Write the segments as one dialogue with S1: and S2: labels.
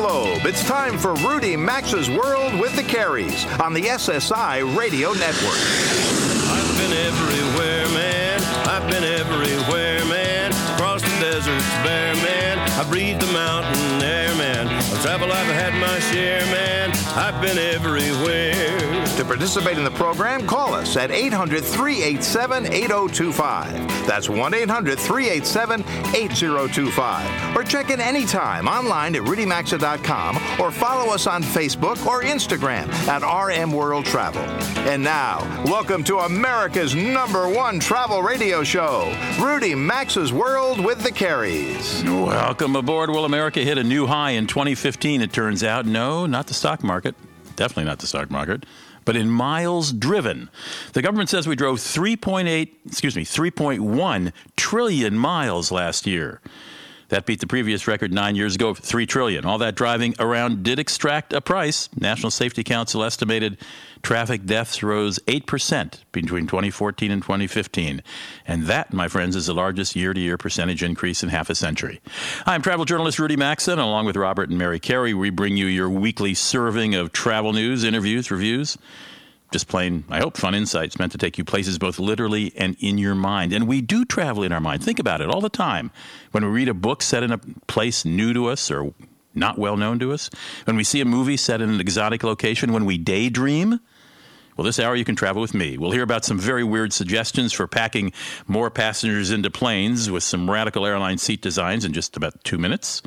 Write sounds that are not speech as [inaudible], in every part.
S1: Globe, it's time for Rudy Maxa's World with the Careys on the SSI Radio Network.
S2: I've been everywhere, man. I've been everywhere, man. Across the deserts bare, man. I breathe the mountain air, man. Of travel, I've had my share, man. I've been everywhere.
S1: To participate in the program, call us at 800 387 8025. That's 1 800 387 8025. Or check in anytime online at rudymaxa.com or follow us on Facebook or Instagram at RM World Travel. And now, welcome to America's number one travel radio show, Rudy Maxa's World with the Careys.
S3: Welcome aboard. Will America hit a new high in 2015? It turns out, no, not the stock market. Definitely not the stock market but in miles driven. The government says we drove 3.8, excuse me, 3.1 trillion miles last year. That beat the previous record nine years ago of 3 trillion. All that driving around did extract a price. National Safety Council estimated traffic deaths rose 8% between 2014 and 2015. And that, my friends, is the largest year to year percentage increase in half a century. I'm travel journalist Rudy Maxson, Along with Robert and Mary Carey, we bring you your weekly serving of travel news, interviews, reviews just plain, I hope, fun insights meant to take you places both literally and in your mind. And we do travel in our mind. Think about it all the time. When we read a book set in a place new to us or not well known to us, when we see a movie set in an exotic location, when we daydream, well, this hour you can travel with me. We'll hear about some very weird suggestions for packing more passengers into planes with some radical airline seat designs in just about two minutes.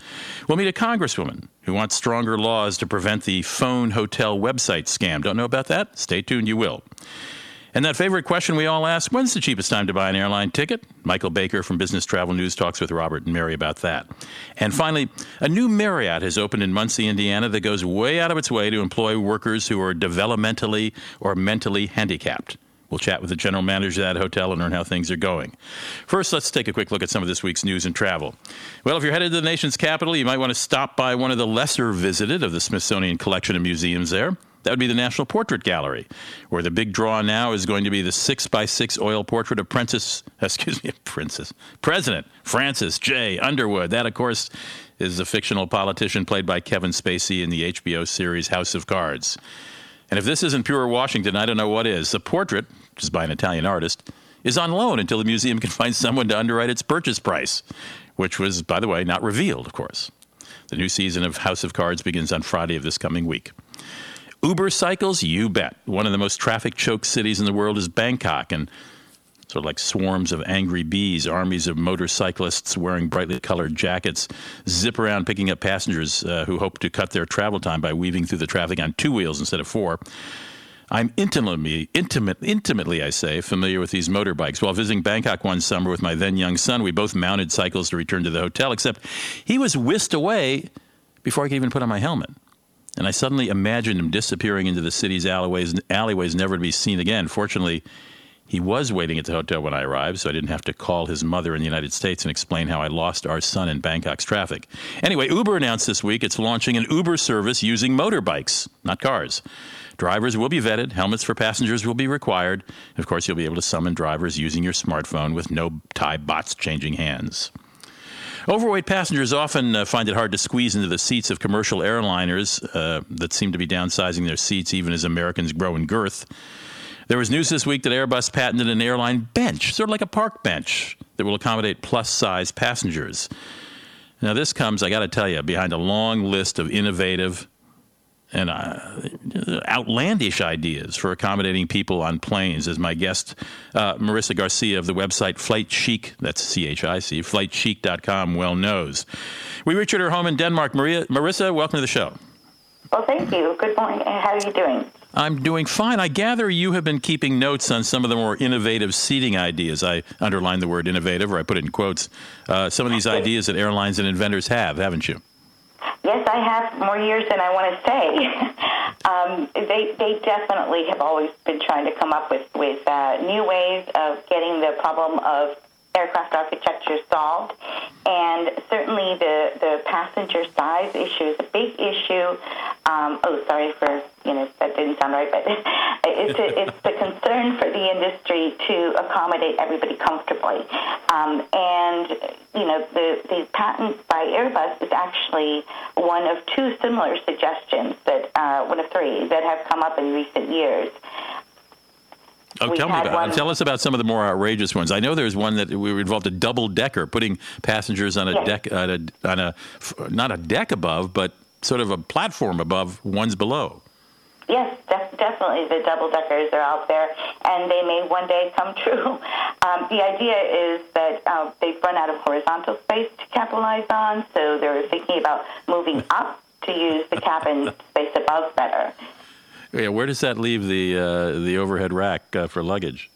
S3: We'll meet a congresswoman who wants stronger laws to prevent the phone hotel website scam. Don't know about that? Stay tuned, you will. And that favorite question we all ask when's the cheapest time to buy an airline ticket? Michael Baker from Business Travel News talks with Robert and Mary about that. And finally, a new Marriott has opened in Muncie, Indiana that goes way out of its way to employ workers who are developmentally or mentally handicapped. We'll chat with the general manager of that hotel and learn how things are going. First, let's take a quick look at some of this week's news and travel. Well, if you're headed to the nation's capital, you might want to stop by one of the lesser visited of the Smithsonian collection of museums there. That would be the National Portrait Gallery, where the big draw now is going to be the six by six oil portrait of Princess, [laughs] excuse me, Princess, President Francis J. Underwood. That, of course, is a fictional politician played by Kevin Spacey in the HBO series House of Cards. And if this isn't pure Washington, I don't know what is. The portrait, which is by an Italian artist, is on loan until the museum [laughs] can find someone to underwrite its purchase price, which was, by the way, not revealed, of course. The new season of House of Cards begins on Friday of this coming week. Uber cycles, you bet. One of the most traffic choked cities in the world is Bangkok, and sort of like swarms of angry bees, armies of motorcyclists wearing brightly colored jackets zip around picking up passengers uh, who hope to cut their travel time by weaving through the traffic on two wheels instead of four. I'm intimately, intimate, intimately, I say, familiar with these motorbikes. While visiting Bangkok one summer with my then young son, we both mounted cycles to return to the hotel, except he was whisked away before I could even put on my helmet. And I suddenly imagined him disappearing into the city's alleyways, alleyways never to be seen again. Fortunately, he was waiting at the hotel when I arrived, so I didn't have to call his mother in the United States and explain how I lost our son in Bangkok's traffic. Anyway, Uber announced this week it's launching an Uber service using motorbikes, not cars. Drivers will be vetted, helmets for passengers will be required. Of course, you'll be able to summon drivers using your smartphone with no Thai bahts changing hands. Overweight passengers often uh, find it hard to squeeze into the seats of commercial airliners uh, that seem to be downsizing their seats even as Americans grow in girth. There was news this week that Airbus patented an airline bench, sort of like a park bench, that will accommodate plus size passengers. Now, this comes, I got to tell you, behind a long list of innovative and uh, outlandish ideas for accommodating people on planes, as my guest, uh, Marisa Garcia of the website Flight Chic, that's C H I C, flightchic.com, well knows. We reached her home in Denmark. Maria, Marissa, welcome to the show.
S4: Well, thank you. Good morning. How are you doing?
S3: I'm doing fine. I gather you have been keeping notes on some of the more innovative seating ideas. I underline the word innovative, or I put it in quotes. Uh, some of these ideas that airlines and inventors have, haven't you?
S4: Yes, I have more years than I want to say. [laughs] um, they they definitely have always been trying to come up with with uh, new ways of getting the problem of aircraft architecture solved. And certainly the, the passenger size issue is a big issue. Um, oh, sorry for, you know, that didn't sound right, but [laughs] it's, a, it's the concern for the industry to accommodate everybody comfortably. Um, and, you know, the, the patent by Airbus is actually one of two similar suggestions that, uh, one of three that have come up in recent years.
S3: Oh, tell me about.
S4: one-
S3: Tell us about some of the more outrageous ones. I know there's one that we involved a double decker, putting passengers on a
S4: Yes.
S3: deck, on a, on a, not a deck above, but sort of a platform above, ones below.
S4: Yes, def- definitely the double deckers are out there, and they may one day come [laughs] true. Um, the idea is that uh, they've run out of horizontal space to capitalize on, so they're thinking about moving [laughs] up to use the cabin space above better.
S3: Yeah, where does that leave the uh, the overhead rack uh, for luggage?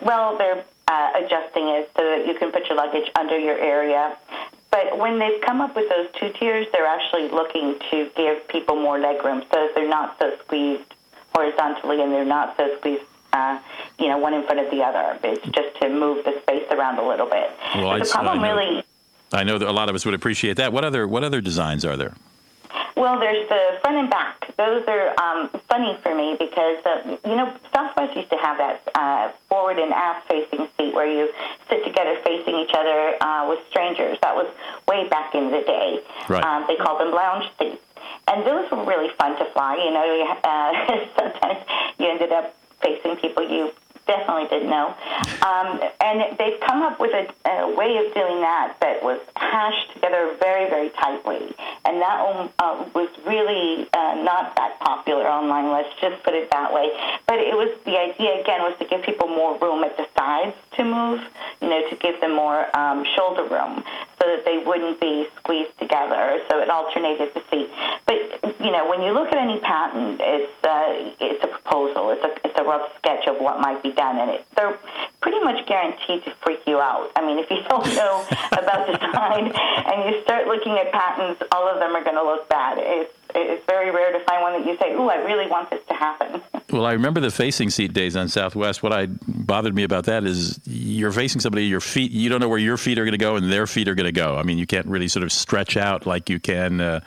S4: Well, they're uh, adjusting it so that you can put your luggage under your area. But when they've come up with those two tiers, they're actually looking to give people more legroom so that they're not so squeezed horizontally and they're not so squeezed, uh, you know, one in front of the other. It's just to move the space around a little bit.
S3: Well,
S4: the problem
S3: I know-
S4: really
S3: I know that a lot of us would appreciate that. What other what other designs are there?
S4: Well, there's the front and back. Those are um, funny for me because, uh, you know, Southwest used to have that uh, forward and aft facing seat where you sit together facing each other uh, with strangers. That was way back in the day.
S3: Right.
S4: Um, they called them lounge seats. And those were really fun to fly. You know, uh, [laughs] sometimes you ended up facing people you definitely didn't know. Um, and they've come up with a, a way of doing that that was hashed together very, very tightly. And that one uh, was really uh, not that popular online, let's just put it that way. But it was the idea, again, was to give people more room at the sides to move, you know, to give them more um, shoulder room so that they wouldn't be squeezed together. So it alternated the seat. But, you know, when you look at any patent, it's, uh, it's a proposal. It's a, it's a rough sketch of what might be done, and it, they're pretty much guaranteed to freak you out. I mean, if you [laughs] don't know about design and you start looking at patents, all of them are going to look bad. It's, it's very rare to find one that you say, ooh, I really want this to happen. [laughs]
S3: Well, I remember the facing seat days on Southwest. What I bothered me about that is you're facing somebody, your feet, you don't know where your feet are going to go and their feet are going to go. I mean, you can't really sort of stretch out like you can uh,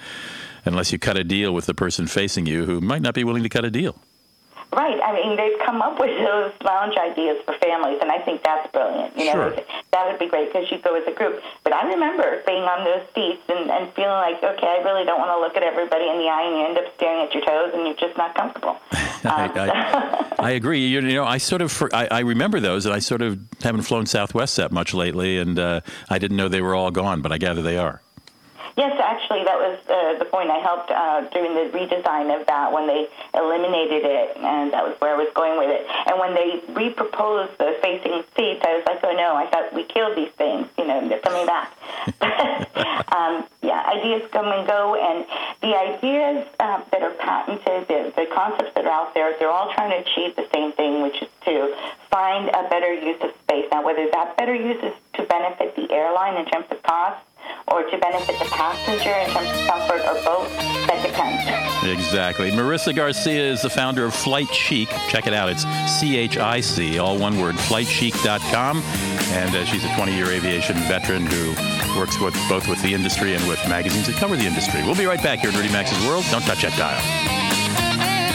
S3: unless you cut a deal with the person facing you who might not be willing to cut a deal.
S4: Right. I mean, they've come up with those lounge ideas for families, and I think that's brilliant. You know,
S3: Sure.
S4: that would be great because you go as a group. But I remember being on those seats and, and feeling like, okay, I really don't want to look at everybody in the eye, and you end up staring at your toes, and you're just not comfortable. [laughs]
S3: I, I, I agree. You, you know, I sort of I, I remember those, and I sort of haven't flown Southwest that much lately, and uh, I didn't know they were all gone, but I gather they are.
S4: Yes, actually, that was uh, the point. I helped uh, during the redesign of that when they eliminated it, and that was where I was going with it. And when they reproposed the facing seats, I was like, oh no, I thought we killed these things. You know, they're coming back. [laughs] um, yeah, ideas come and go, and the ideas uh, that are patented, the, the concepts that are out there, they're all trying to achieve the same thing, which is to find a better use of space. Now, whether that better use is to benefit the airline in terms of cost, or to benefit the passenger in terms of comfort or both, that depends.
S3: Exactly. Marisa Garcia is the founder of Flight Chic. Check it out. It's C H I C, all one word, flightchic.com. And uh, she's a 20 year aviation veteran who works with both with the industry and with magazines that cover the industry. We'll be right back here in Rudy Maxa's World. Don't touch that dial.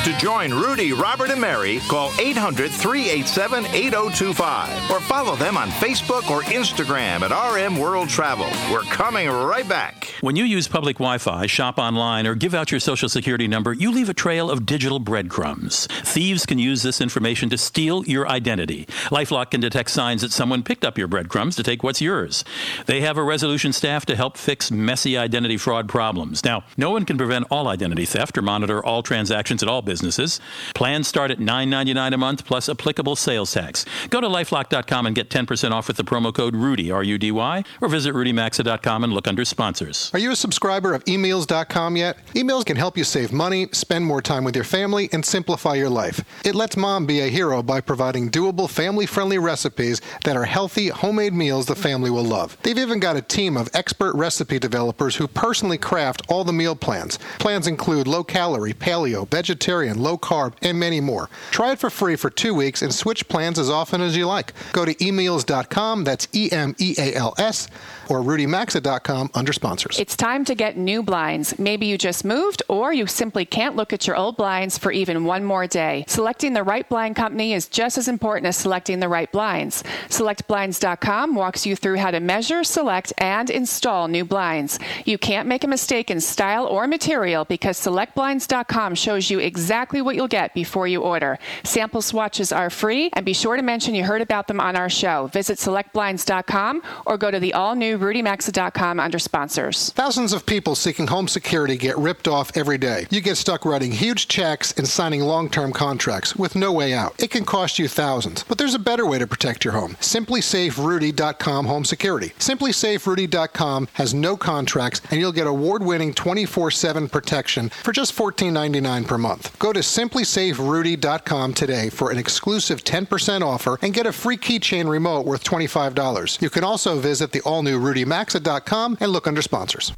S1: To join Rudy, Robert, and Mary, call 800 387 8025 or follow them on Facebook or Instagram at RM World Travel. We're coming right back.
S3: When you use public Wi Fi, shop online, or give out your social security number, you leave a trail of digital breadcrumbs. Thieves can use this information to steal your identity. Lifelock can detect signs that someone picked up your breadcrumbs to take what's yours. They have a resolution staff to help fix messy identity fraud problems. Now, no one can prevent all identity theft or monitor all transactions at all businesses. Plans start at $9.99 a month plus applicable sales tax. Go to lifelock.com and get 10% off with the promo code RUDY, R U D Y, or visit rudymaxa.com and look under sponsors.
S5: Are you a subscriber of emeals.com yet? Emeals can help you save money, spend more time with your family, and simplify your life. It lets mom be a hero by providing doable, family friendly recipes that are healthy, homemade meals the family will love. They've even got a team of expert recipe developers who personally craft all the meal plans. Plans include low calorie, paleo, vegetarian, vegetarian, low carb, and many more. Try it for free for two weeks and switch plans as often as you like. Go to emeals.com, that's E M E A L S, or rudymaxa.com under sponsors.
S6: It's time to get new blinds. Maybe you just moved or you simply can't look at your old blinds for even one more day. Selecting the right blind company is just as important as selecting the right blinds. SelectBlinds.com walks you through how to measure, select, and install new blinds. You can't make a mistake in style or material because SelectBlinds.com shows you exactly what you'll get before you order. Sample swatches are free, and be sure to mention you heard about them on our show. Visit SelectBlinds.com or go to the all new RudyMaxa.com under sponsors.
S5: Thousands of people seeking home security get ripped off every day. You get stuck writing huge checks and signing long term contracts with no way out. It can cost you thousands, but there's a better way to protect your home. SimpliSafeRudy.com Home Security. SimpliSafeRudy.com has no contracts, and you'll get award winning 24 7 protection for just $14.99 per month. Go to SimpliSafeRudy.com today for an exclusive 10% offer and get a free keychain remote worth $25. You can also visit the all new RudyMaxa.com and look under sponsors.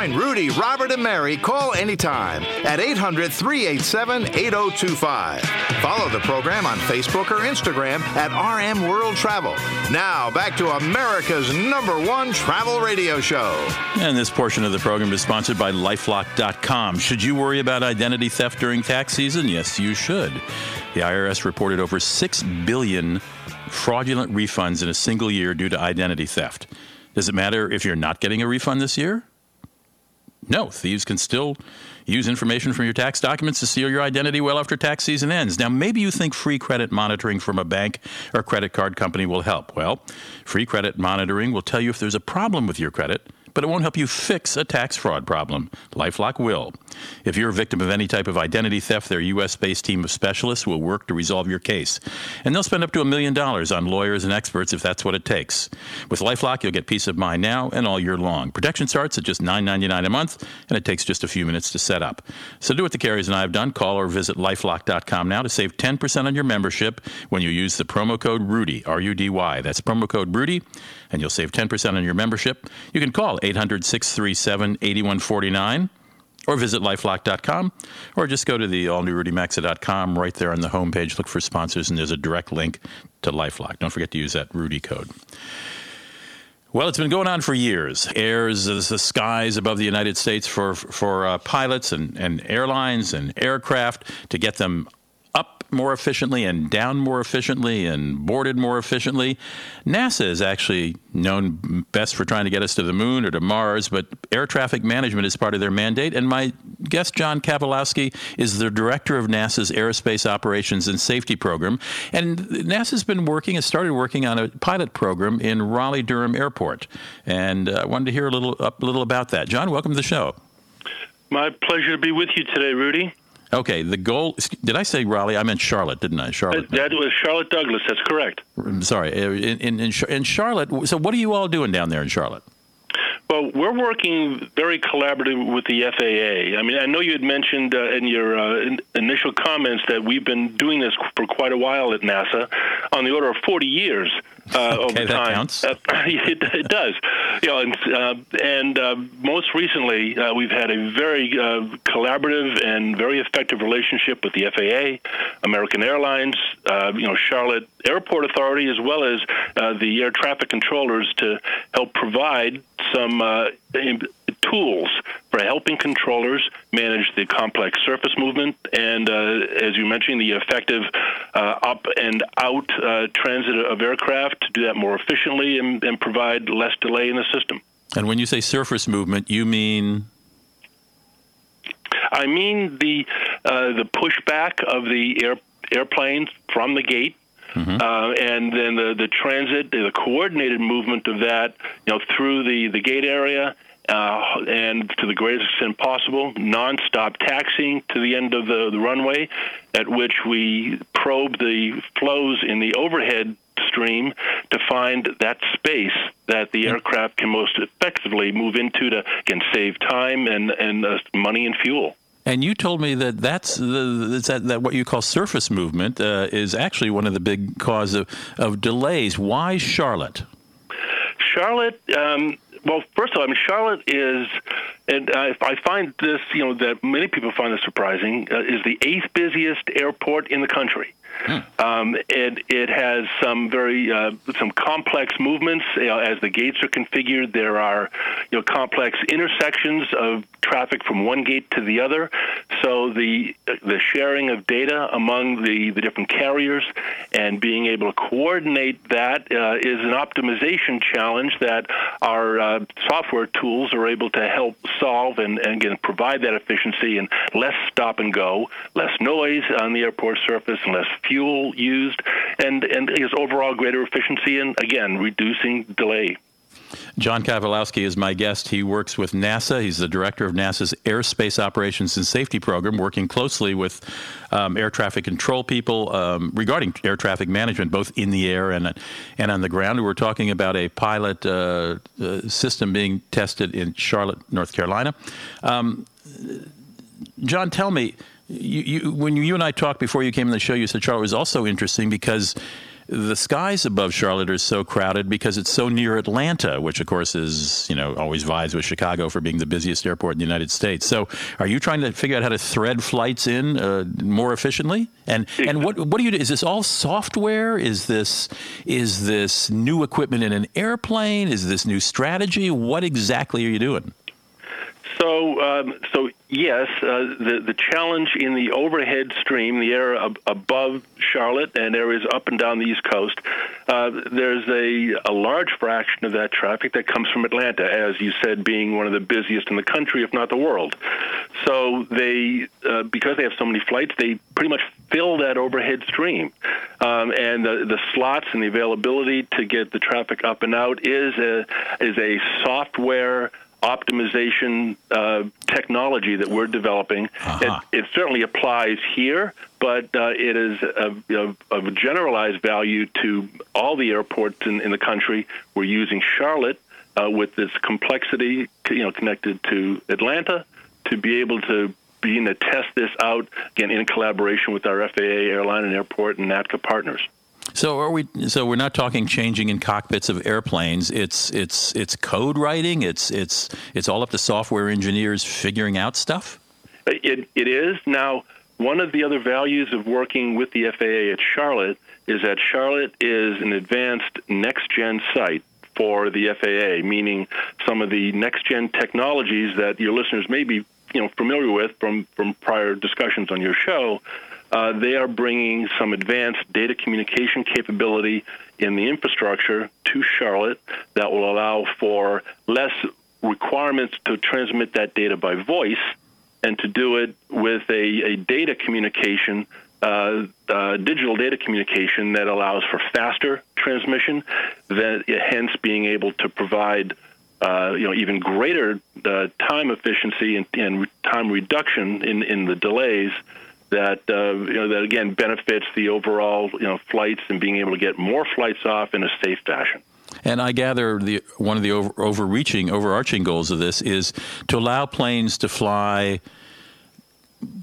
S1: Join Rudy, Robert, and Mary, call anytime at 800 387 8025. Follow the program on Facebook or Instagram at RM World Travel. Now, back to America's number one travel radio show.
S3: And this portion of the program is sponsored by Lifelock.com. Should you worry about identity theft during tax season? Yes, you should. The IRS reported over 6 billion fraudulent refunds in a single year due to identity theft. Does it matter if you're not getting a refund this year? No, thieves can still use information from your tax documents to steal your identity well after tax season ends. Now, maybe you think free credit monitoring from a bank or credit card company will help. Well, free credit monitoring will tell you if there's a problem with your credit, but it won't help you fix a tax fraud problem. Lifelock will. If you're a victim of any type of identity theft, their U.S. based team of specialists will work to resolve your case. And they'll spend up to a million dollars on lawyers and experts if that's what it takes. With Lifelock, you'll get peace of mind now and all year long. Protection starts at just $9.99 a month, and it takes just a few minutes to set up. So do what the carriers and I have done. Call or visit lifelock.com now to save 10% on your membership when you use the promo code RUDY, R U D Y. That's promo code RUDY, and you'll save 10% on your membership. You can call 800 637 8149 or visit lifelock.com or just go to the allnewrudymaxa.com right there on the homepage look for sponsors and there's a direct link to lifelock don't forget to use that rudy code well, it's been going on for years. Airs is the skies above the United States for for uh, pilots and, and airlines and aircraft to get them more efficiently and down more efficiently and boarded more efficiently. NASA is actually known best for trying to get us to the moon or to Mars, but air traffic management is part of their mandate. And my guest, John Cavolowsky, is the director of NASA's Aerospace Operations and Safety Program. And NASA's been working, has started working on a pilot program in Raleigh Durham Airport. And I uh, wanted to hear a little, a little about that. John, welcome to the show.
S7: My pleasure to be with you today, Rudy.
S3: Okay, the goal. Did I say Raleigh? I meant Charlotte, didn't I? Charlotte.
S7: That was Charlotte Douglas. That's correct.
S3: I'm sorry. In, in, in Charlotte. So, what are you all doing down there in Charlotte?
S7: Well, we're working very collaborative with the FAA. I mean, I know you had mentioned uh, in your uh, in initial comments that we've been doing this for quite a while at NASA, on the order of 40 years uh,
S3: okay,
S7: over
S3: that
S7: time.
S3: Counts.
S7: Uh, [laughs] it, it, does. You know, and, uh, and uh, most recently, uh, we've had a very uh, collaborative and very effective relationship with the FAA, American Airlines, uh, you know, Charlotte Airport Authority, as well as the air traffic controllers to help provide some tools for helping controllers manage the complex surface movement and, uh, as you mentioned, the effective uh, up and out uh, transit of aircraft to do that more efficiently and, and, provide less delay in the system.
S3: And when you say surface movement, you mean?
S7: I mean the uh, the pushback of the air, airplanes from the gate Mm-hmm. Uh, and then the, the transit, the coordinated movement of that, you know, through the, the gate area uh, and to the greatest extent possible, nonstop taxiing to the end of the, the runway, at which we probe the flows in the overhead stream to find that space that the aircraft can most effectively move into to again save time and and uh, money and fuel.
S3: And you told me that that's the, that, that what you call surface movement uh, is actually one of the big cause of, of delays. Why Charlotte?
S7: Charlotte. Um, well, first of all, I mean, Charlotte is, and uh, I find this, you know, that many people find this surprising, uh, is the eighth busiest airport in the country. Hmm. Um, it, it has some very uh, some complex movements you know, as the gates are configured. There are you know complex intersections of traffic from one gate to the other. So the the sharing of data among the, the different carriers and being able to coordinate that uh, is an optimization challenge that our uh, software tools are able to help solve and, and again provide that efficiency and less stop and go, less noise on the airport surface, and less fuel used, and and is overall greater efficiency and again reducing delay.
S3: John Cavolowsky is my guest. He works with NASA. He's the director of NASA's Airspace Operations and Safety Program, working closely with um, air traffic control people um, regarding air traffic management, both in the air and and on the ground. We're talking about a pilot uh, uh, system being tested in Charlotte, North Carolina. Um, John, tell me, you, you, when you and I talked before you came on the show, you said Charlotte was also interesting because the skies above Charlotte are so crowded because it's so near Atlanta, which of course is you know always vies with Chicago for being the busiest airport in the United States. So, are you trying to figure out how to thread flights in uh, more efficiently? And and what what do you do? Is this all software? Is this is this new equipment in an airplane? Is this new strategy? What exactly are you doing?
S7: So, um, so yes, uh, the the challenge in the overhead stream, the air ab- above Charlotte and areas up and down the East Coast, uh, there's a a large fraction of that traffic that comes from Atlanta, as you said, being one of the busiest in the country, if not the world. So they, uh, because they have so many flights, they pretty much fill that overhead stream, um, and the the slots and the availability to get the traffic up and out is a is a software optimization uh, technology that we're developing. Uh-huh. It, it, certainly applies here, but uh, it is of, of, generalized value to all the airports in, in the country. We're using Charlotte uh, with this complexity, you know, connected to Atlanta, to be able to begin to test this out again in collaboration with our FAA, airline, and airport and NATCA partners.
S3: So are we? So we're not talking changing in cockpits of airplanes. It's it's it's code writing. It's it's it's all up to software engineers figuring out stuff.
S7: It it is now. One of the other values of working with the FAA at Charlotte is that Charlotte is an advanced next gen site for the FAA, meaning some of the next gen technologies that your listeners may be you know familiar with from from prior discussions on your show uh, they are bringing some advanced data communication capability in the infrastructure to Charlotte that will allow for less requirements to transmit that data by voice and to do it with a, a data communication, uh, uh, digital data communication that allows for faster transmission, that, hence being able to provide uh, you know, even greater uh, time efficiency and, and, time reduction in, in the delays that uh, you know that again benefits the overall you know flights and being able to get more flights off in a safe fashion.
S3: And I gather the one of the over, overreaching, overarching goals of this is to allow planes to fly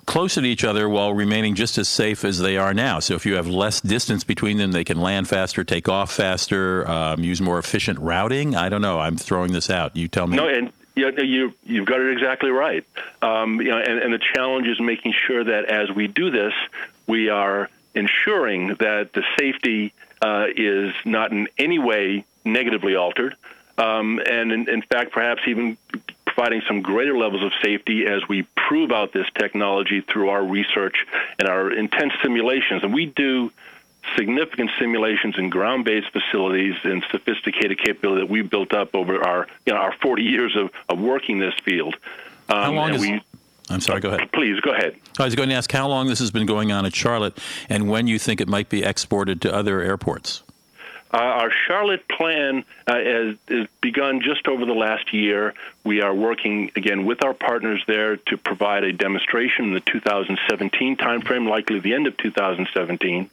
S3: closer to each other while remaining just as safe as they are now. So if you have less distance between them, they can land faster, take off faster, um, use more efficient routing. I don't know. I'm throwing this out. You tell me.
S7: No, and you, you you've got it exactly right. Um, you know, and, and the challenge is making sure that as we do this, we are ensuring that the safety uh, is not in any way negatively altered, um, and in, in, fact, perhaps even providing some greater levels of safety as we prove out this technology through our research and our intense simulations. And we do significant simulations in ground-based facilities and sophisticated capability that we've built up over our you know our 40 years of, of working this field.
S3: Um, how long is, we, I'm sorry. Go ahead.
S7: Please go ahead.
S3: I was going to ask how long this has been going on at Charlotte, and when you think it might be exported to other airports.
S7: Uh, our Charlotte plan uh, has, has, begun just over the last year. We are working again with our partners there to provide a demonstration in the 2017 timeframe, likely the end of 2017,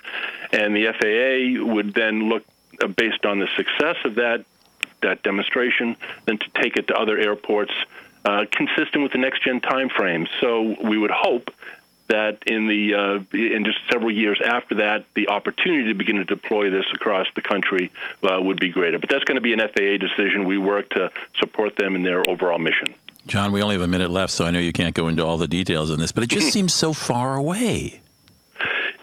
S7: and the FAA would then look uh, based on the success of that that demonstration, then to take it to other airports uh, consistent with the next gen timeframe. So we would hope that in the uh, in just several years after that, the opportunity to begin to deploy this across the country uh, would be greater. But that's going to be an FAA decision. We work to support them in their overall mission.
S3: John, we only have a minute left, so I know you can't go into all the details on this, but it just [laughs] seems so far away.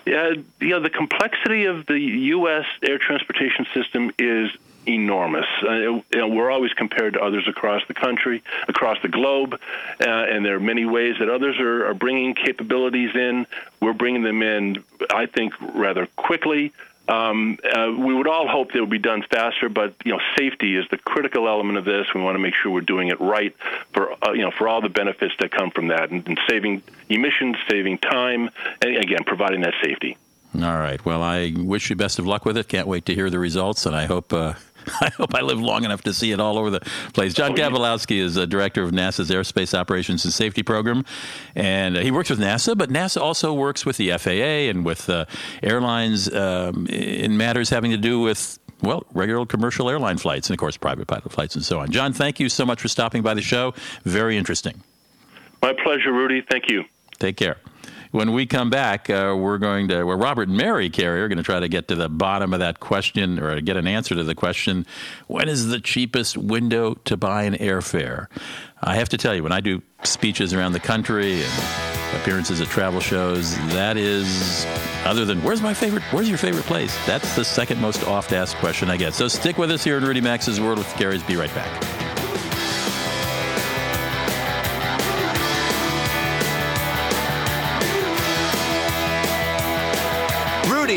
S7: Yeah, you know, the complexity of the U.S. air transportation system is enormous. Uh, you know, we're always compared to others across the country, across the globe, uh, and there are many ways that others are, are bringing capabilities in. We're bringing them in, I think, rather quickly. Um, uh, we would all hope it would be done faster, but you know, safety is the critical element of this. We want to make sure we're doing it right for uh, you know for all the benefits that come from that, and, and saving emissions, saving time, and again, providing that safety.
S3: All right. Well, I wish you best of luck with it. Can't wait to hear the results, and I hope uh, [laughs] I hope I live long enough to see it all over the place. John oh, is a director of NASA's Aerospace Operations and Safety Program, and uh, he works with NASA, but NASA also works with the FAA and with uh, airlines um, in matters having to do with well, regular commercial airline flights and, of course, private pilot flights and so on. John, thank you so much for stopping by the show. Very interesting.
S7: My pleasure, Rudy. Thank you.
S3: Take care. When we come back, uh, we're going to, well, Robert and Mary Carey are going to try to get to the bottom of that question or get an answer to the question when is the cheapest window to buy an airfare? I have to tell you, when I do speeches around the country and appearances at travel shows, that is, other than where's my favorite, where's your favorite place? That's the second most oft asked question I get. So stick with us here in Rudy Maxa's World with Carey's. Be right back.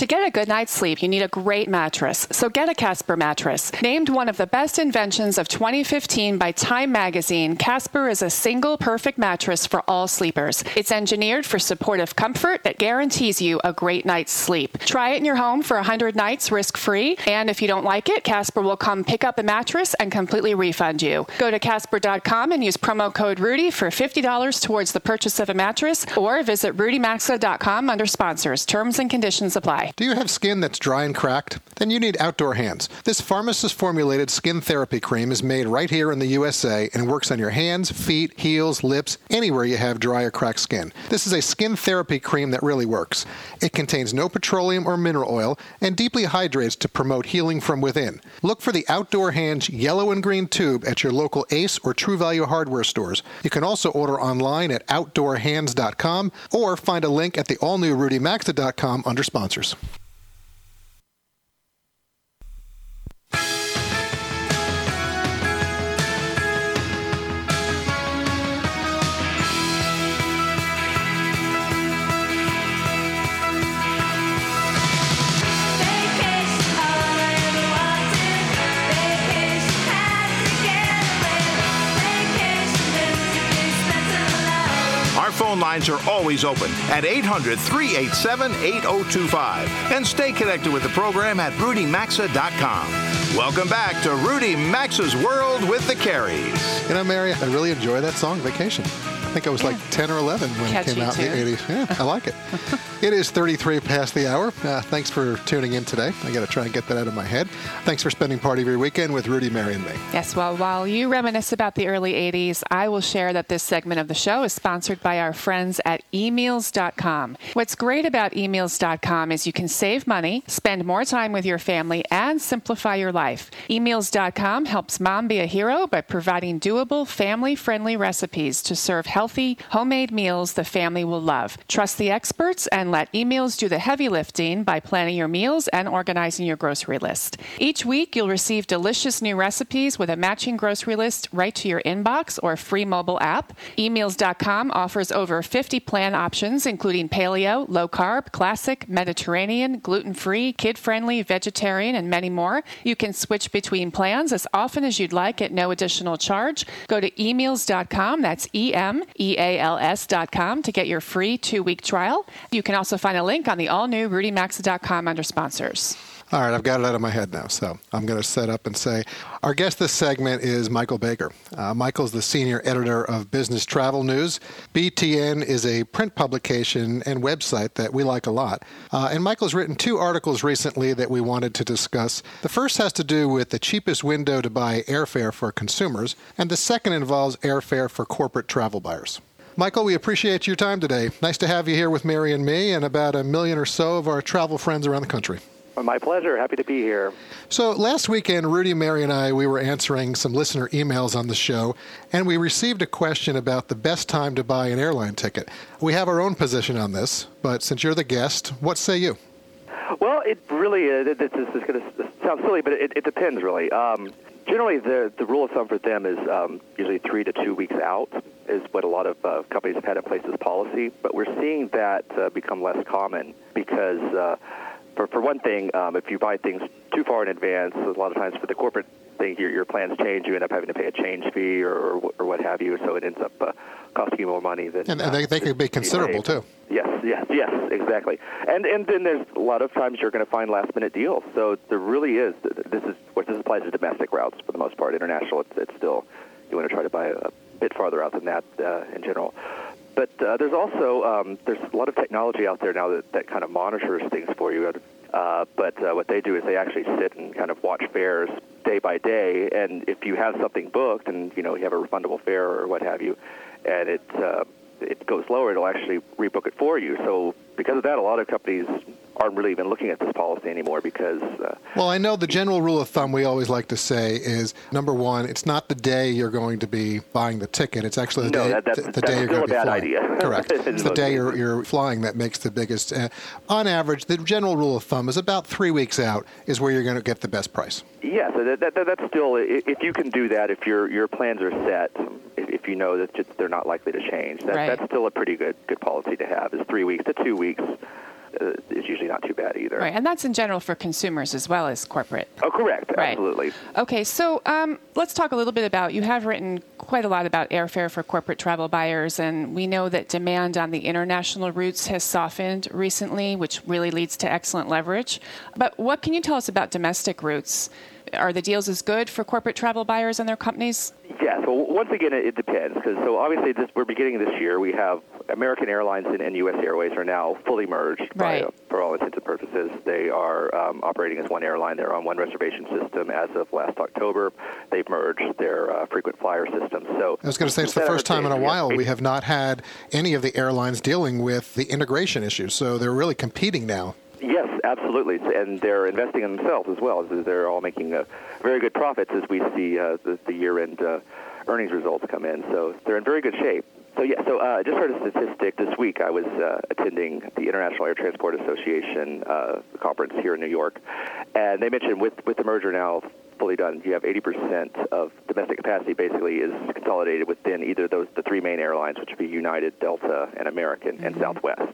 S6: To get a good night's sleep, you need a great mattress. So get a Casper mattress. Named one of the best inventions of 2015 by Time magazine, Casper is a single perfect mattress for all sleepers. It's engineered for supportive comfort that guarantees you a great night's sleep. Try it in your home for 100 nights risk free, and if you don't like it, Casper will come pick up the mattress and completely refund you. Go to casper.com and use promo code Rudy for $50 towards the purchase of a mattress, or visit rudymaxa.com under sponsors. Terms and conditions apply.
S5: Do you have skin that's dry and cracked? Then you need Outdoor Hands. This pharmacist formulated skin therapy cream is made right here in the USA and works on your hands, feet, heels, lips, anywhere you have dry or cracked skin. This is a skin therapy cream that really works. It contains no petroleum or mineral oil and deeply hydrates to promote healing from within. Look for the Outdoor Hands yellow and green tube at your local Ace or True Value hardware stores. You can also order online at outdoorhands.com or find a link at the all new rudymaxa.com under sponsors.
S1: Phone lines are always open at 800 387 8025. And stay connected with the program at rudymaxa.com. Welcome back to Rudy Maxa's World with the Careys.
S5: You know, Mary, I really enjoy that song, Vacation. I think I was like 10 or 11 when Catchy it came out too. in the 80s. Yeah, I like it. [laughs] it is 33 past the hour. Uh, thanks for tuning in today. I got to try and get that out of my head. Thanks for spending part of your weekend with Rudy, Mary, and me.
S6: Yes, well, while you reminisce about the early 80s, I will share that this segment of the show is sponsored by our friends at emeals.com. What's great about emeals.com is you can save money, spend more time with your family, and simplify your life. Emeals.com helps mom be a hero by providing doable, family friendly recipes to serve healthy healthy, homemade meals the family will love. Trust the experts and let emeals do the heavy lifting by planning your meals and organizing your grocery list. Each week, you'll receive delicious new recipes with a matching grocery list right to your inbox or free mobile app. Emeals.com offers over 50 plan options, including paleo, low carb, classic, Mediterranean, gluten free, kid friendly, vegetarian, and many more. You can switch between plans as often as you'd like at no additional charge. Go to emeals.com, that's E M eals.com to get your free two week trial. You can also find a link on the all new rudymaxa.com under sponsors.
S5: All right, I've got it out of my head now, so I'm going to set up and say our guest this segment is Michael Baker. Uh, Michael's the senior editor of Business Travel News. BTN is a print publication and website that we like a lot. Uh, and Michael's written two articles recently that we wanted to discuss. The first has to do with the cheapest window to buy airfare for consumers, and the second involves airfare for corporate travel buyers. Michael, we appreciate your time today. Nice to have you here with Mary and me and about a million or so of our travel friends around the country.
S8: My pleasure. Happy to be here.
S5: So last weekend, Rudy, Mary, and I we were answering some listener emails on the show, and we received a question about the best time to buy an airline ticket. We have our own position on this, but since you're the guest, what say you?
S8: Well, it really is. This is going to sound silly, but it, it depends really. Um, generally, the the rule of thumb for them is um, usually three to two weeks out is what a lot of uh, companies have had in place as policy. But we're seeing that uh, become less common because. Uh, for, for one thing, um, if you buy things too far in advance, a lot of times for the corporate thing, your, your plans change. You end up having to pay a change fee or, or, or what have you. So it ends up uh, costing you more money than.
S5: And, and they, they could be considerable too.
S8: Yes, yes, yes, exactly. And and then there's a lot of times you're going to find last minute deals. So there really is. This is what this applies to domestic routes for the most part. International, it's, it's still you want to try to buy a bit farther out than that uh, in general. But uh, there's also um, there's a lot of technology out there now that, that kind of monitors things for you. Uh, but uh, what they do is they actually sit and kind of watch fares day by day. And if you have something booked and you know you have a refundable fare or what have you, and it uh, it goes lower, it'll actually rebook it for you. So because of that, a lot of companies aren't really even looking at this policy anymore because. Uh,
S5: well, I know the general rule of thumb we always like to say is number one, it's not the day you're going to be buying the ticket. It's actually the
S8: no,
S5: day
S8: that, that's,
S5: the, the
S8: that's
S5: day you're going to be
S8: bad
S5: flying.
S8: idea. [laughs]
S5: Correct. it's the day you're, you're flying that makes the biggest. Uh, on average, the general rule of thumb is about three weeks out is where you're going to get the best price.
S8: Yeah, so that, that, that's still if you can do that, if your your plans are set, if you know that they're not likely to change, that,
S6: right.
S8: that's still a pretty good good policy to have. Is three weeks to two weeks uh, is usually not too bad either.
S6: Right, and that's in general for consumers as well as corporate.
S8: Oh, correct.
S6: Right.
S8: Absolutely.
S6: Okay, so um, let's talk a little bit about. You have written quite a lot about airfare for corporate travel buyers, and we know that demand on the international routes has softened recently, which really leads to excellent leverage. But what can you tell us about domestic routes? Are the deals as good for corporate travel buyers and their companies?
S8: Yeah. So once again, it, it depends because so obviously this, we're beginning this year. We have American Airlines and, and U.S. Airways are now fully merged.
S6: Right.
S8: By, uh, for all intents and purposes, they are um, operating as one airline. They're on one reservation system as of last October. They've merged their uh, frequent flyer system. So
S5: I was going to say it's the first time in a while we have not had any of the airlines dealing with the integration issues. So they're really competing now.
S8: Yes, absolutely, and they're investing in themselves as well. They're all making uh, very good profits as we see uh, the, the year-end uh, earnings results come in. So they're in very good shape. So yeah, so uh, just heard a statistic this week. I was uh, attending the International Air Transport Association uh, conference here in New York, and they mentioned with with the merger now fully done, you have 80% of domestic capacity basically is consolidated within either those the three main airlines, which would be United, Delta, and American, mm-hmm. and Southwest.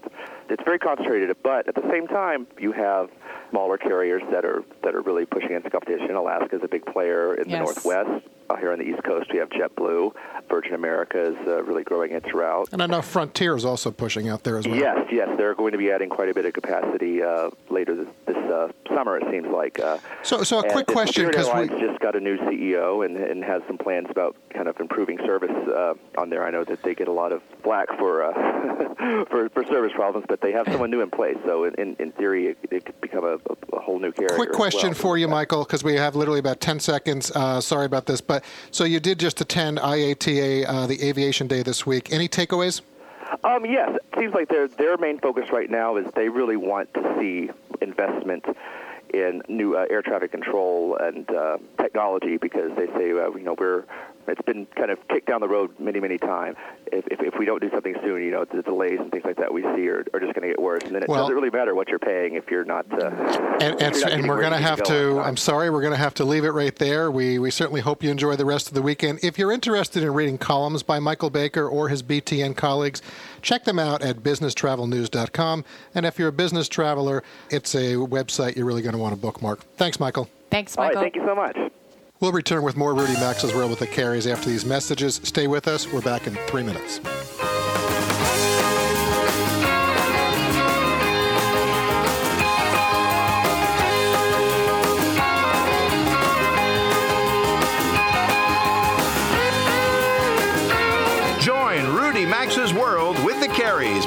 S8: It's very concentrated, but at the same time, you have smaller carriers that are that are really pushing into competition. Alaska is a big player in
S6: yes.
S8: the Northwest. Uh, here on the East Coast, we have JetBlue. Virgin America is uh, really growing its route.
S5: And I know Frontier is also pushing out there as well.
S8: Yes, yes, they're going to be adding quite a bit of capacity uh, later this, this uh, summer. It seems like. Uh,
S5: so, so a quick question
S8: because
S5: we
S8: just got a new CEO and, and has some plans about kind of improving service uh, on there. I know that they get a lot of flack for uh, [laughs] for, for service problems, but they have someone new in place. So in, in theory, it, it could become a, a, whole new carrier.
S5: Quick question
S8: well.
S5: for you, Michael, because we have literally about ten seconds. Uh, sorry about this, but so you did just attend IATA, uh, the Aviation Day this week. Any takeaways?
S8: Um, yes, it seems like their their main focus right now is they really want to see investment in new uh, air traffic control and uh, technology because they say uh, you know we're it's been kind of kicked down the road many, many times. If, if, if, we don't do something soon, you know, the delays and things like that we see are, are just going to get worse. And then it well, doesn't really matter what you're paying if you're not. Uh,
S5: and, and,
S8: not
S5: and we're going to have to. I'm sorry, we're going to have to leave it right there. We we certainly hope you enjoy the rest of the weekend. If you're interested in reading columns by Michael Baker or his BTN colleagues, check them out at businesstravelnews.com. And if you're a business traveler, it's a website you're really going to want to bookmark. Thanks, Michael.
S6: Thanks, Michael.
S8: All right, thank you so much.
S5: We'll return with more Rudy Maxa's World with the Careys after these messages. Stay with us. We're back in three minutes.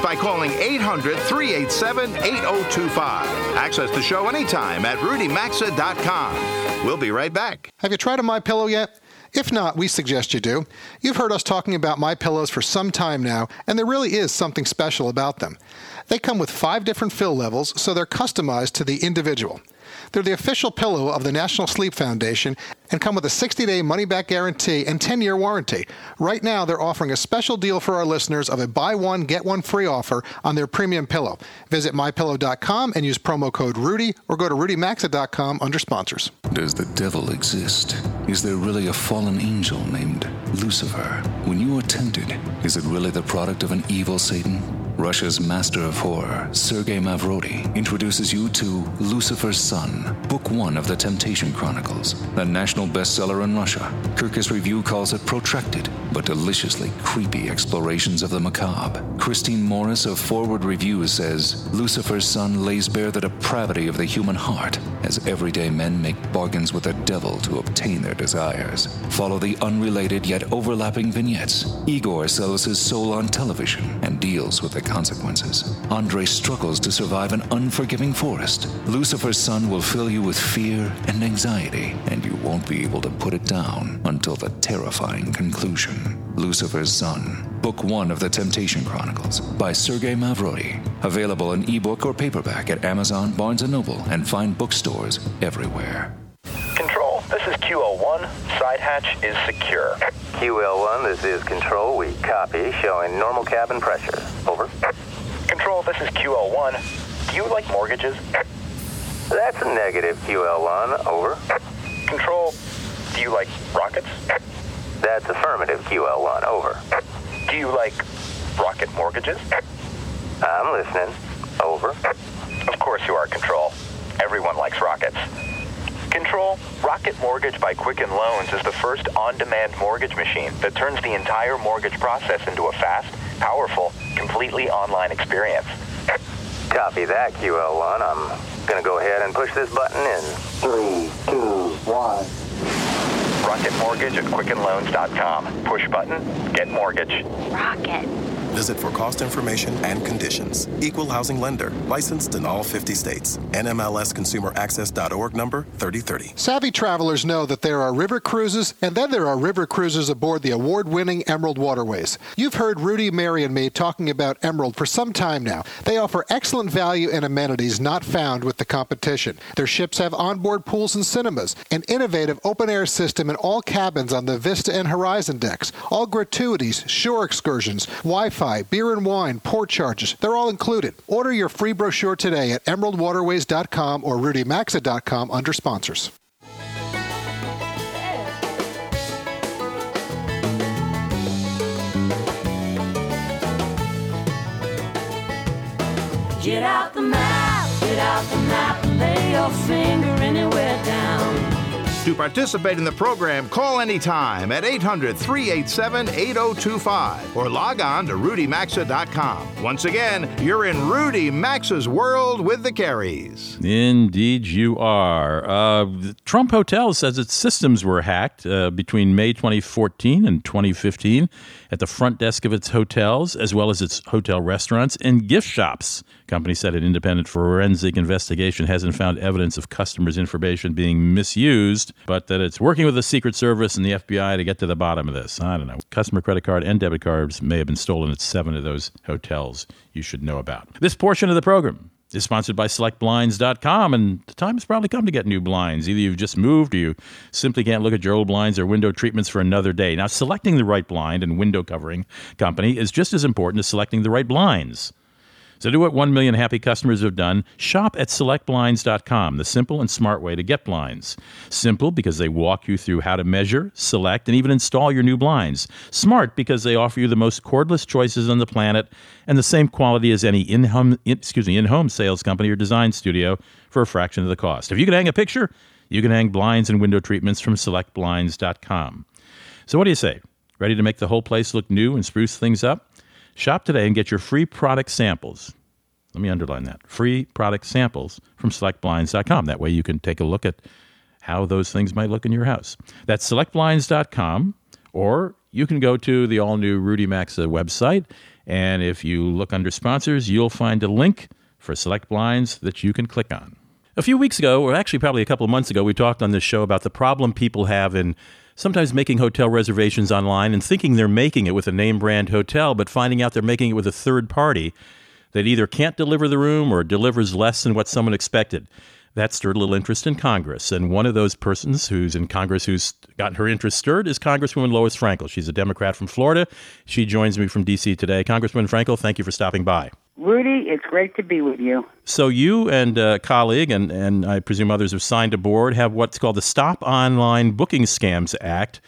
S1: Us by calling 800 387 8025. Access the show anytime at rudymaxa.com. We'll be right back.
S5: Have you tried a My Pillow yet? If not, we suggest you do. You've heard us talking about My Pillows for some time now, and there really is something special about them. They come with five different fill levels, so they're customized to the individual. They're the official pillow of the National Sleep Foundation and come with a 60 day money back guarantee and 10 year warranty. Right now, they're offering a special deal for our listeners of a buy one, get one free offer on their premium pillow. Visit mypillow.com and use promo code Rudy or go to rudymaxa.com under sponsors.
S9: Does the devil exist? Is there really a fallen angel named Lucifer? When you are tempted, is it really the product of an evil Satan? Russia's master of horror, Sergei Mavrodi, introduces you to Lucifer's Son, book one of the Temptation Chronicles, a national bestseller in Russia. Kirkus Review calls it protracted, but deliciously creepy explorations of the macabre. Christine Morris of Foreword Review says Lucifer's Son lays bare the depravity of the human heart as everyday men make bargains with the devil to obtain their desires. Follow the unrelated yet overlapping vignettes. Igor sells his soul on television and deals with the consequences. Andre struggles to survive an unforgiving forest. Lucifer's Son will fill you with fear and anxiety, and you won't be able to put it down until the terrifying conclusion. Lucifer's Son, Book One of the Temptation Chronicles by Sergei Mavrodi. Available in ebook or paperback at Amazon, Barnes & Noble, and fine bookstores everywhere.
S10: Control, this is QL1. Side hatch is secure.
S11: QL1, this is Control. We copy, showing normal cabin pressure. Over.
S10: Control, this is QL1. Do you like mortgages?
S11: That's a negative, QL1. Over.
S10: Control, do you like rockets?
S11: That's affirmative, QL1. Over.
S10: Do you like rocket mortgages?
S11: I'm listening. Over.
S10: Of course you are, Control. Everyone likes rockets. Control, Rocket Mortgage by Quicken Loans is the first on-demand mortgage machine that turns the entire mortgage process into a fast, powerful, completely online experience.
S11: Copy that, QL1. I'm gonna go ahead and push this button in. Three, two, one.
S10: Rocket Mortgage at QuickenLoans.com. Push button, get mortgage.
S12: Rocket. Visit for cost information and conditions. Equal housing lender. Licensed in all 50 states. NMLSConsumerAccess.org number 3030.
S5: Savvy travelers know that there are river cruises, and then there are river cruises aboard the award winning Emerald Waterways. You've heard Rudy, Mary, and me talking about Emerald for some time now. They offer excellent value and amenities not found with the competition. Their ships have onboard pools and cinemas, an innovative open air system in all cabins on the Vista and Horizon decks, all gratuities, shore excursions, Wi Fi, beer and wine, port charges. They're all included. Order your free brochure today at emeraldwaterways.com or rudymaxa.com under sponsors.
S13: Get out the map, get out the map, lay your finger anywhere down.
S1: To participate in the program, call anytime at 800 387 8025 or log on to rudymaxa.com. Once again, you're in Rudy Maxa's world with the Careys.
S3: Indeed, you are. Uh, Trump Hotel says its systems were hacked uh, between May 2014 and 2015 at the front desk of its hotels, as well as its hotel restaurants and gift shops. Company said an independent forensic investigation hasn't found evidence of customers' information being misused, but that it's working with the Secret Service and the FBI to get to the bottom of this. I don't know. Customer credit card and debit cards may have been stolen at seven of those hotels you should know about. This portion of the program is sponsored by selectblinds.com and the time has probably come to get new blinds either you've just moved or you simply can't look at your old blinds or window treatments for another day now selecting the right blind and window covering company is just as important as selecting the right blinds so do what 1 million happy customers have done. Shop at selectblinds.com, the simple and smart way to get blinds. Simple because they walk you through how to measure, select, and even install your new blinds. Smart because they offer you the most cordless choices on the planet and the same quality as any in-home, excuse me, in-home sales company or design studio for a fraction of the cost. If you can hang a picture, you can hang blinds and window treatments from selectblinds.com. So what do you say? Ready to make the whole place look new and spruce things up? Shop today and get your free product samples. Let me underline that free product samples from selectblinds.com. That way you can take a look at how those things might look in your house. That's selectblinds.com, or you can go to the all new Rudy Maxa uh, website And if you look under sponsors, you'll find a link for select blinds that you can click on. A few weeks ago, or actually probably a couple of months ago, we talked on this show about the problem people have in sometimes making hotel reservations online and thinking they're making it with a name brand hotel, but finding out they're making it with a third party that either can't deliver the room or delivers less than what someone expected. That stirred a little interest in Congress. And one of those persons who's in Congress who's gotten her interest stirred is Congresswoman Lois Frankel. She's a Democrat from Florida. She joins me from D.C. today. Congresswoman Frankel, thank you for stopping by.
S14: Rudy, it's great to be with you.
S3: So you and a colleague, and, and I presume others have signed aboard, have what's called the Stop Online Booking Scams Act.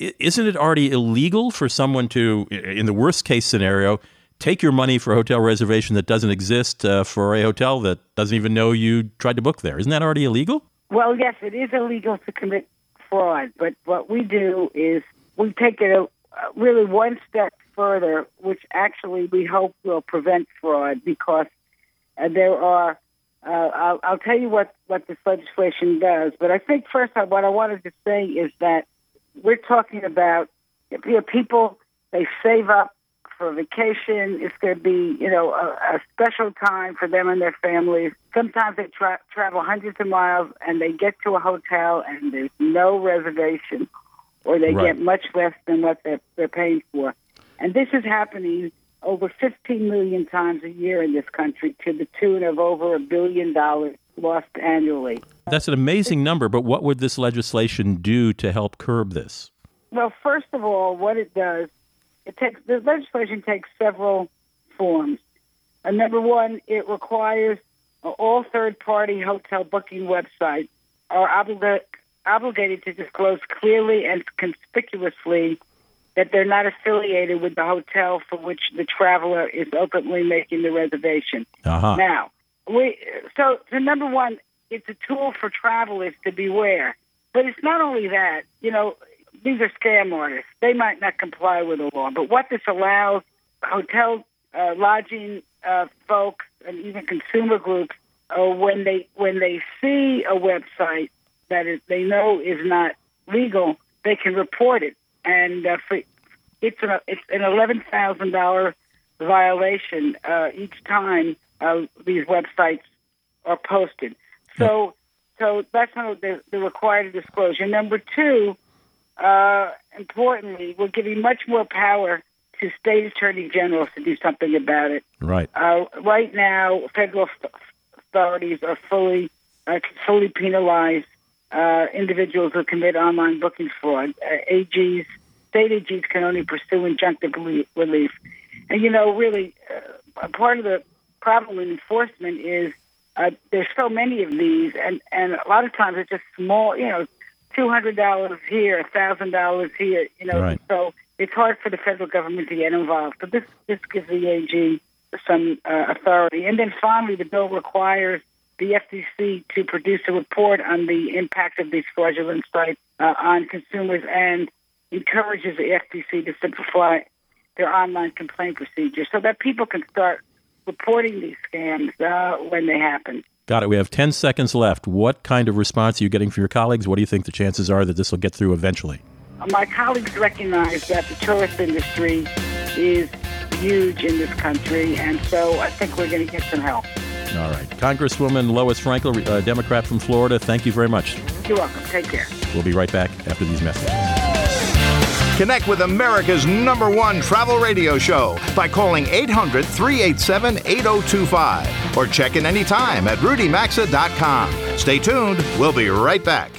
S3: I- Isn't it already illegal for someone to, in the worst case scenario, take your money for a hotel reservation that doesn't exist uh, for a hotel that doesn't even know you tried to book there? Isn't that already illegal?
S14: Well, yes, it is illegal to commit fraud, but what we do is we take it a, really one step further, which actually we hope will prevent fraud because uh, there are. Uh, I'll, I'll tell you what, what this legislation does, but I think first I, what I wanted to say is that we're talking about you know, people they save up for vacation. It's going to be you know a, a special time for them and their families. Sometimes they tra- travel hundreds of miles and they get to a hotel and there's no reservation, or they
S15: Right.
S14: get much less than what they're, they're paying for. And this is happening over 15 million times a year in this country to the tune of over a billion dollars lost annually.
S3: That's an amazing number, but what would this legislation do to help curb this?
S14: Well, first of all, what it does, it takes the legislation takes several forms. Uh, number one, it requires all third-party hotel booking websites are obliga- obligated to disclose clearly and conspicuously that they're not affiliated with the hotel for which the traveler is openly making the reservation.
S3: Uh-huh.
S14: Now, we so so number one, it's a tool for travelers to beware. But it's not only that. You know, these are scam artists. They might not comply with the law. But what this allows hotel uh, lodging uh, folks and even consumer groups, uh, when they when they see a website that is, they know is not legal, they can report it. And uh, for, it's an it's an eleven thousand dollar violation uh, each time uh, these websites are posted. So, so that's not the, the required disclosure. Number two, uh, importantly, we're giving much more power to state attorney generals to do something about it.
S3: Right.
S14: Uh, right now, federal th- authorities are fully uh, fully penalize uh, individuals who commit online booking fraud. Uh, AGs, state AGs can only pursue injunctive relief. And you know, really, uh, a part of the problem with enforcement is uh, there's so many of these, and and a lot of times it's just small. You know, two hundred dollars here, a thousand dollars here. You know,
S3: Right.
S14: so it's hard for the federal government to get involved. But this this gives the AG some uh, authority. And then finally, the bill requires the FTC to produce a report on the impact of these fraudulent sites uh, on consumers and encourages the FTC to simplify their online complaint procedure so that people can start reporting these scams uh, when they happen.
S3: Got it. We have 10 seconds left. What kind of response are you getting from your colleagues? What do you think the chances are that this will get through eventually?
S14: My colleagues recognize that the tourist industry is huge in this country, and so I think we're going to get some help.
S3: All right. Congresswoman Lois Frankel, uh, Democrat from Florida, thank you very much.
S14: You're welcome. Take care.
S3: We'll be right back after these messages.
S1: Connect with America's number one travel radio show by calling 800 387 8025 or check in anytime at rudymaxa.com. Stay tuned. We'll be right back.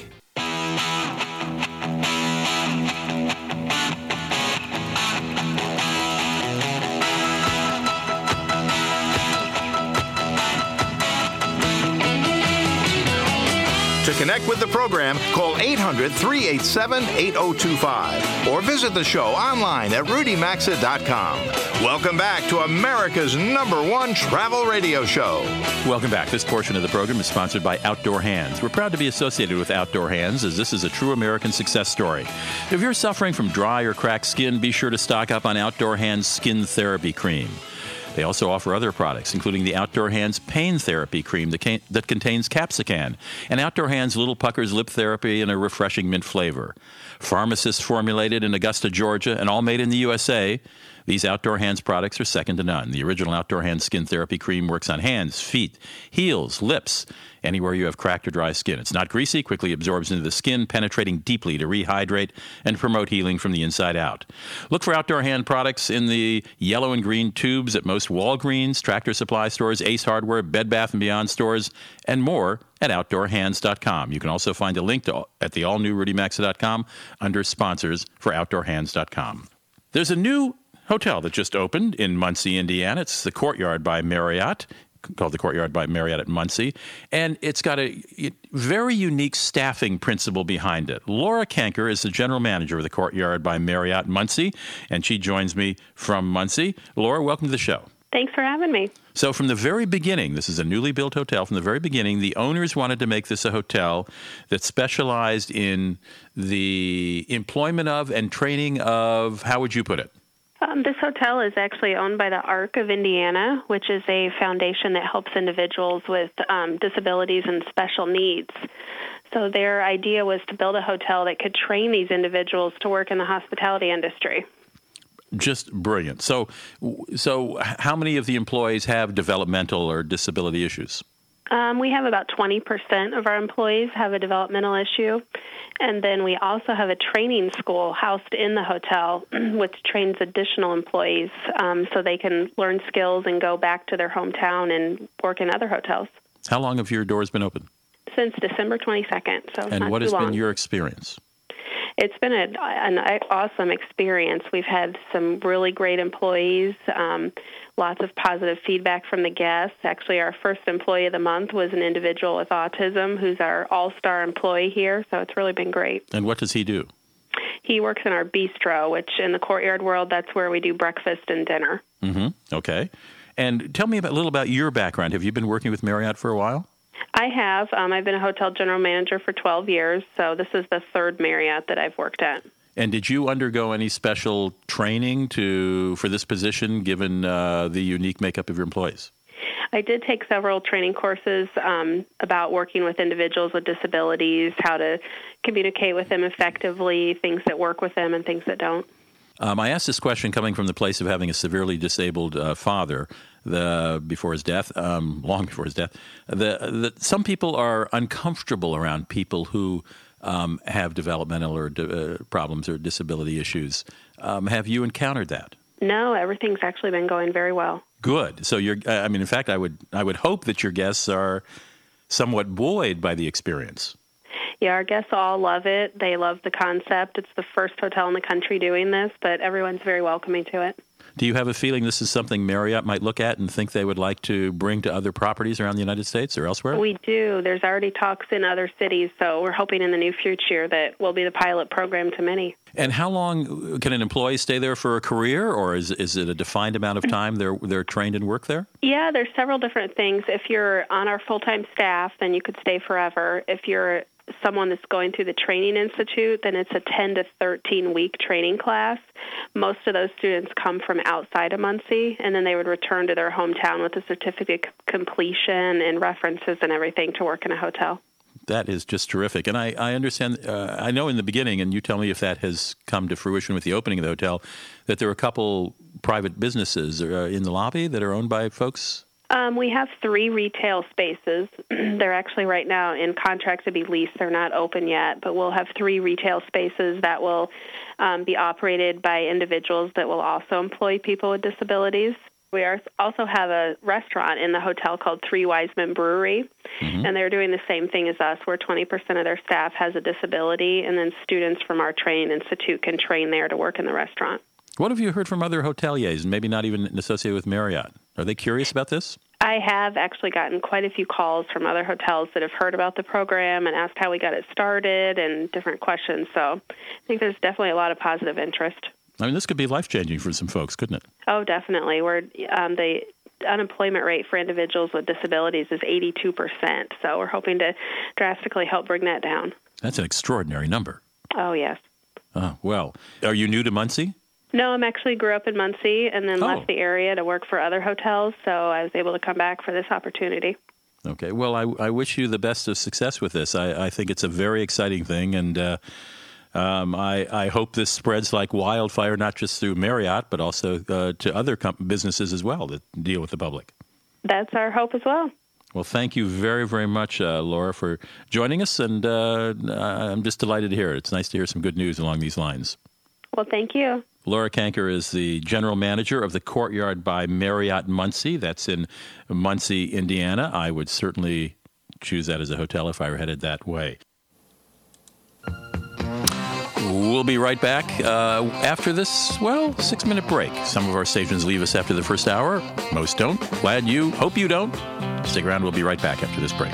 S1: Connect with the program, call 800 387 8025 or visit the show online at rudymaxa.com. Welcome back to America's number one travel radio show.
S3: Welcome back. This portion of the program is sponsored by Outdoor Hands. We're proud to be associated with Outdoor Hands as this is a true American success story. If you're suffering from dry or cracked skin, be sure to stock up on Outdoor Hands Skin Therapy Cream. They also offer other products, including the Outdoor Hands Pain Therapy Cream that, can- that contains capsicum, and Outdoor Hands Little Puckers Lip Therapy in a refreshing mint flavor. Pharmacists formulated in Augusta, Georgia, and all made in the USA. These Outdoor Hands products are second to none. The original Outdoor Hands Skin Therapy Cream works on hands, feet, heels, lips, anywhere you have cracked or dry skin. It's not greasy, quickly absorbs into the skin, penetrating deeply to rehydrate and promote healing from the inside out. Look for Outdoor Hand products in the yellow and green tubes at most Walgreens, Tractor Supply stores, Ace Hardware, Bed Bath & Beyond stores, and more at OutdoorHands.com. You can also find a link to, at the all-new RudyMaxa.com under sponsors for OutdoorHands.com. There's a new hotel that just opened in Muncie, Indiana. It's the Courtyard by Marriott, called the Courtyard by Marriott at Muncie, and it's got a very unique staffing principle behind it. Laura Kanker is the general manager of the Courtyard by Marriott Muncie, and she joins me from Muncie. Laura, welcome to the show.
S15: Thanks for having me.
S3: So, from the very beginning, this is a newly built hotel. From the very beginning, the owners wanted to make this a hotel that specialized in the employment of and training of, how would you put it?
S15: Um, this hotel is actually owned by the ARC of Indiana, which is a foundation that helps individuals with um, disabilities and special needs. So, their idea was to build a hotel that could train these individuals to work in the hospitality industry
S3: just brilliant. So, so how many of the employees have developmental or disability issues?
S15: Um, we have about 20% of our employees have a developmental issue. And then we also have a training school housed in the hotel, [clears throat] which trains additional employees um, so they can learn skills and go back to their hometown and work in other hotels.
S3: How long have your doors been open?
S15: Since December 22nd. So
S3: and what has
S15: long.
S3: been your experience?
S15: It's been a, an awesome experience. We've had some really great employees, um, lots of positive feedback from the guests. Actually, our first employee of the month was an individual with autism who's our all star employee here, so it's really been great.
S3: And what does he do?
S15: He works in our bistro, which in the courtyard world, that's where we do breakfast and dinner.
S3: Mm-hmm. Okay. And tell me about, a little about your background. Have you been working with Marriott for a while?
S15: I have. Um, I've been a hotel general manager for 12 years, so this is the third Marriott that I've worked at.
S3: And did you undergo any special training to for this position, given uh, the unique makeup of your employees?
S15: I did take several training courses um, about working with individuals with disabilities, how to communicate with them effectively, things that work with them, and things that don't.
S3: Um, I asked this question coming from the place of having a severely disabled uh, father the before his death, um, long before his death. The, the, some people are uncomfortable around people who um, have developmental or uh, problems or disability issues. Um, have you encountered that?
S15: No, everything's actually been going very well.
S3: Good. So you're. I mean, in fact, I would. I would hope that your guests are somewhat buoyed by the experience.
S15: Yeah, our guests all love it. They love the concept. It's the first hotel in the country doing this, but everyone's very welcoming to it.
S3: Do you have a feeling this is something Marriott might look at and think they would like to bring to other properties around the United States or elsewhere?
S15: We do. There's already talks in other cities, so we're hoping in the near future that we'll be the pilot program to many.
S3: And how long uh, can an employee stay there for a career, or is is it a defined amount of time they're they're trained and work there?
S15: Yeah, there's several different things. If you're on our full time staff, then you could stay forever. If you're someone that's going through the training institute, then it's a 10 to 13 week training class. Most of those students come from outside of Muncie, and then they would return to their hometown with a certificate completion and references and everything to work in a hotel.
S3: That is just terrific. And I, I understand, uh, I know in the beginning, and you tell me if that has come to fruition with the opening of the hotel, that there are a couple private businesses uh, in the lobby that are owned by folks
S15: um, we have three retail spaces. [clears throat] They're actually right now in contract to be leased. They're not open yet, but we'll have three retail spaces that will um, be operated by individuals that will also employ people with disabilities. We are, also have a restaurant in the hotel called Three Wise Men Brewery, mm-hmm. and they're doing the same thing as us, where 20% of their staff has a disability, and then students from our training institute can train there to work in the restaurant.
S3: What have you heard from other hoteliers, and maybe not even associated with Marriott? Are they curious about this?
S15: I have actually gotten quite a few calls from other hotels that have heard about the program and asked how we got it started and different questions. So I think there's definitely a lot of positive interest.
S3: I mean, this could be life changing for some folks, couldn't it?
S15: Oh, definitely. We're um, the unemployment rate for individuals with disabilities is 82%. So we're hoping to drastically help bring that down.
S3: That's an extraordinary number.
S15: Oh, yes.
S3: Oh, well. Are you new to Muncie?
S15: No, I'm actually grew up in Muncie and then oh. left the area to work for other hotels, so I was able to come back for this opportunity.
S3: Okay. Well, I, I wish you the best of success with this. I, I think it's a very exciting thing, and uh, Um, I, I hope this spreads like wildfire, not just through Marriott, but also uh, to other com- businesses as well that deal with the public.
S15: That's our hope as well.
S3: Well, thank you very, very much, uh, Laura, for joining us, and uh, I'm just delighted to hear it. It's nice to hear some good news along these lines.
S15: Well, thank you.
S3: Laura Kanker is the general manager of the Courtyard by Marriott Muncie. That's in Muncie, Indiana. I would certainly choose that as a hotel if I were headed that way. We'll be right back uh, after this, well, six minute break. Some of our stations leave us after the first hour, most don't. Glad you, hope you don't. Stick around, we'll be right back after this break.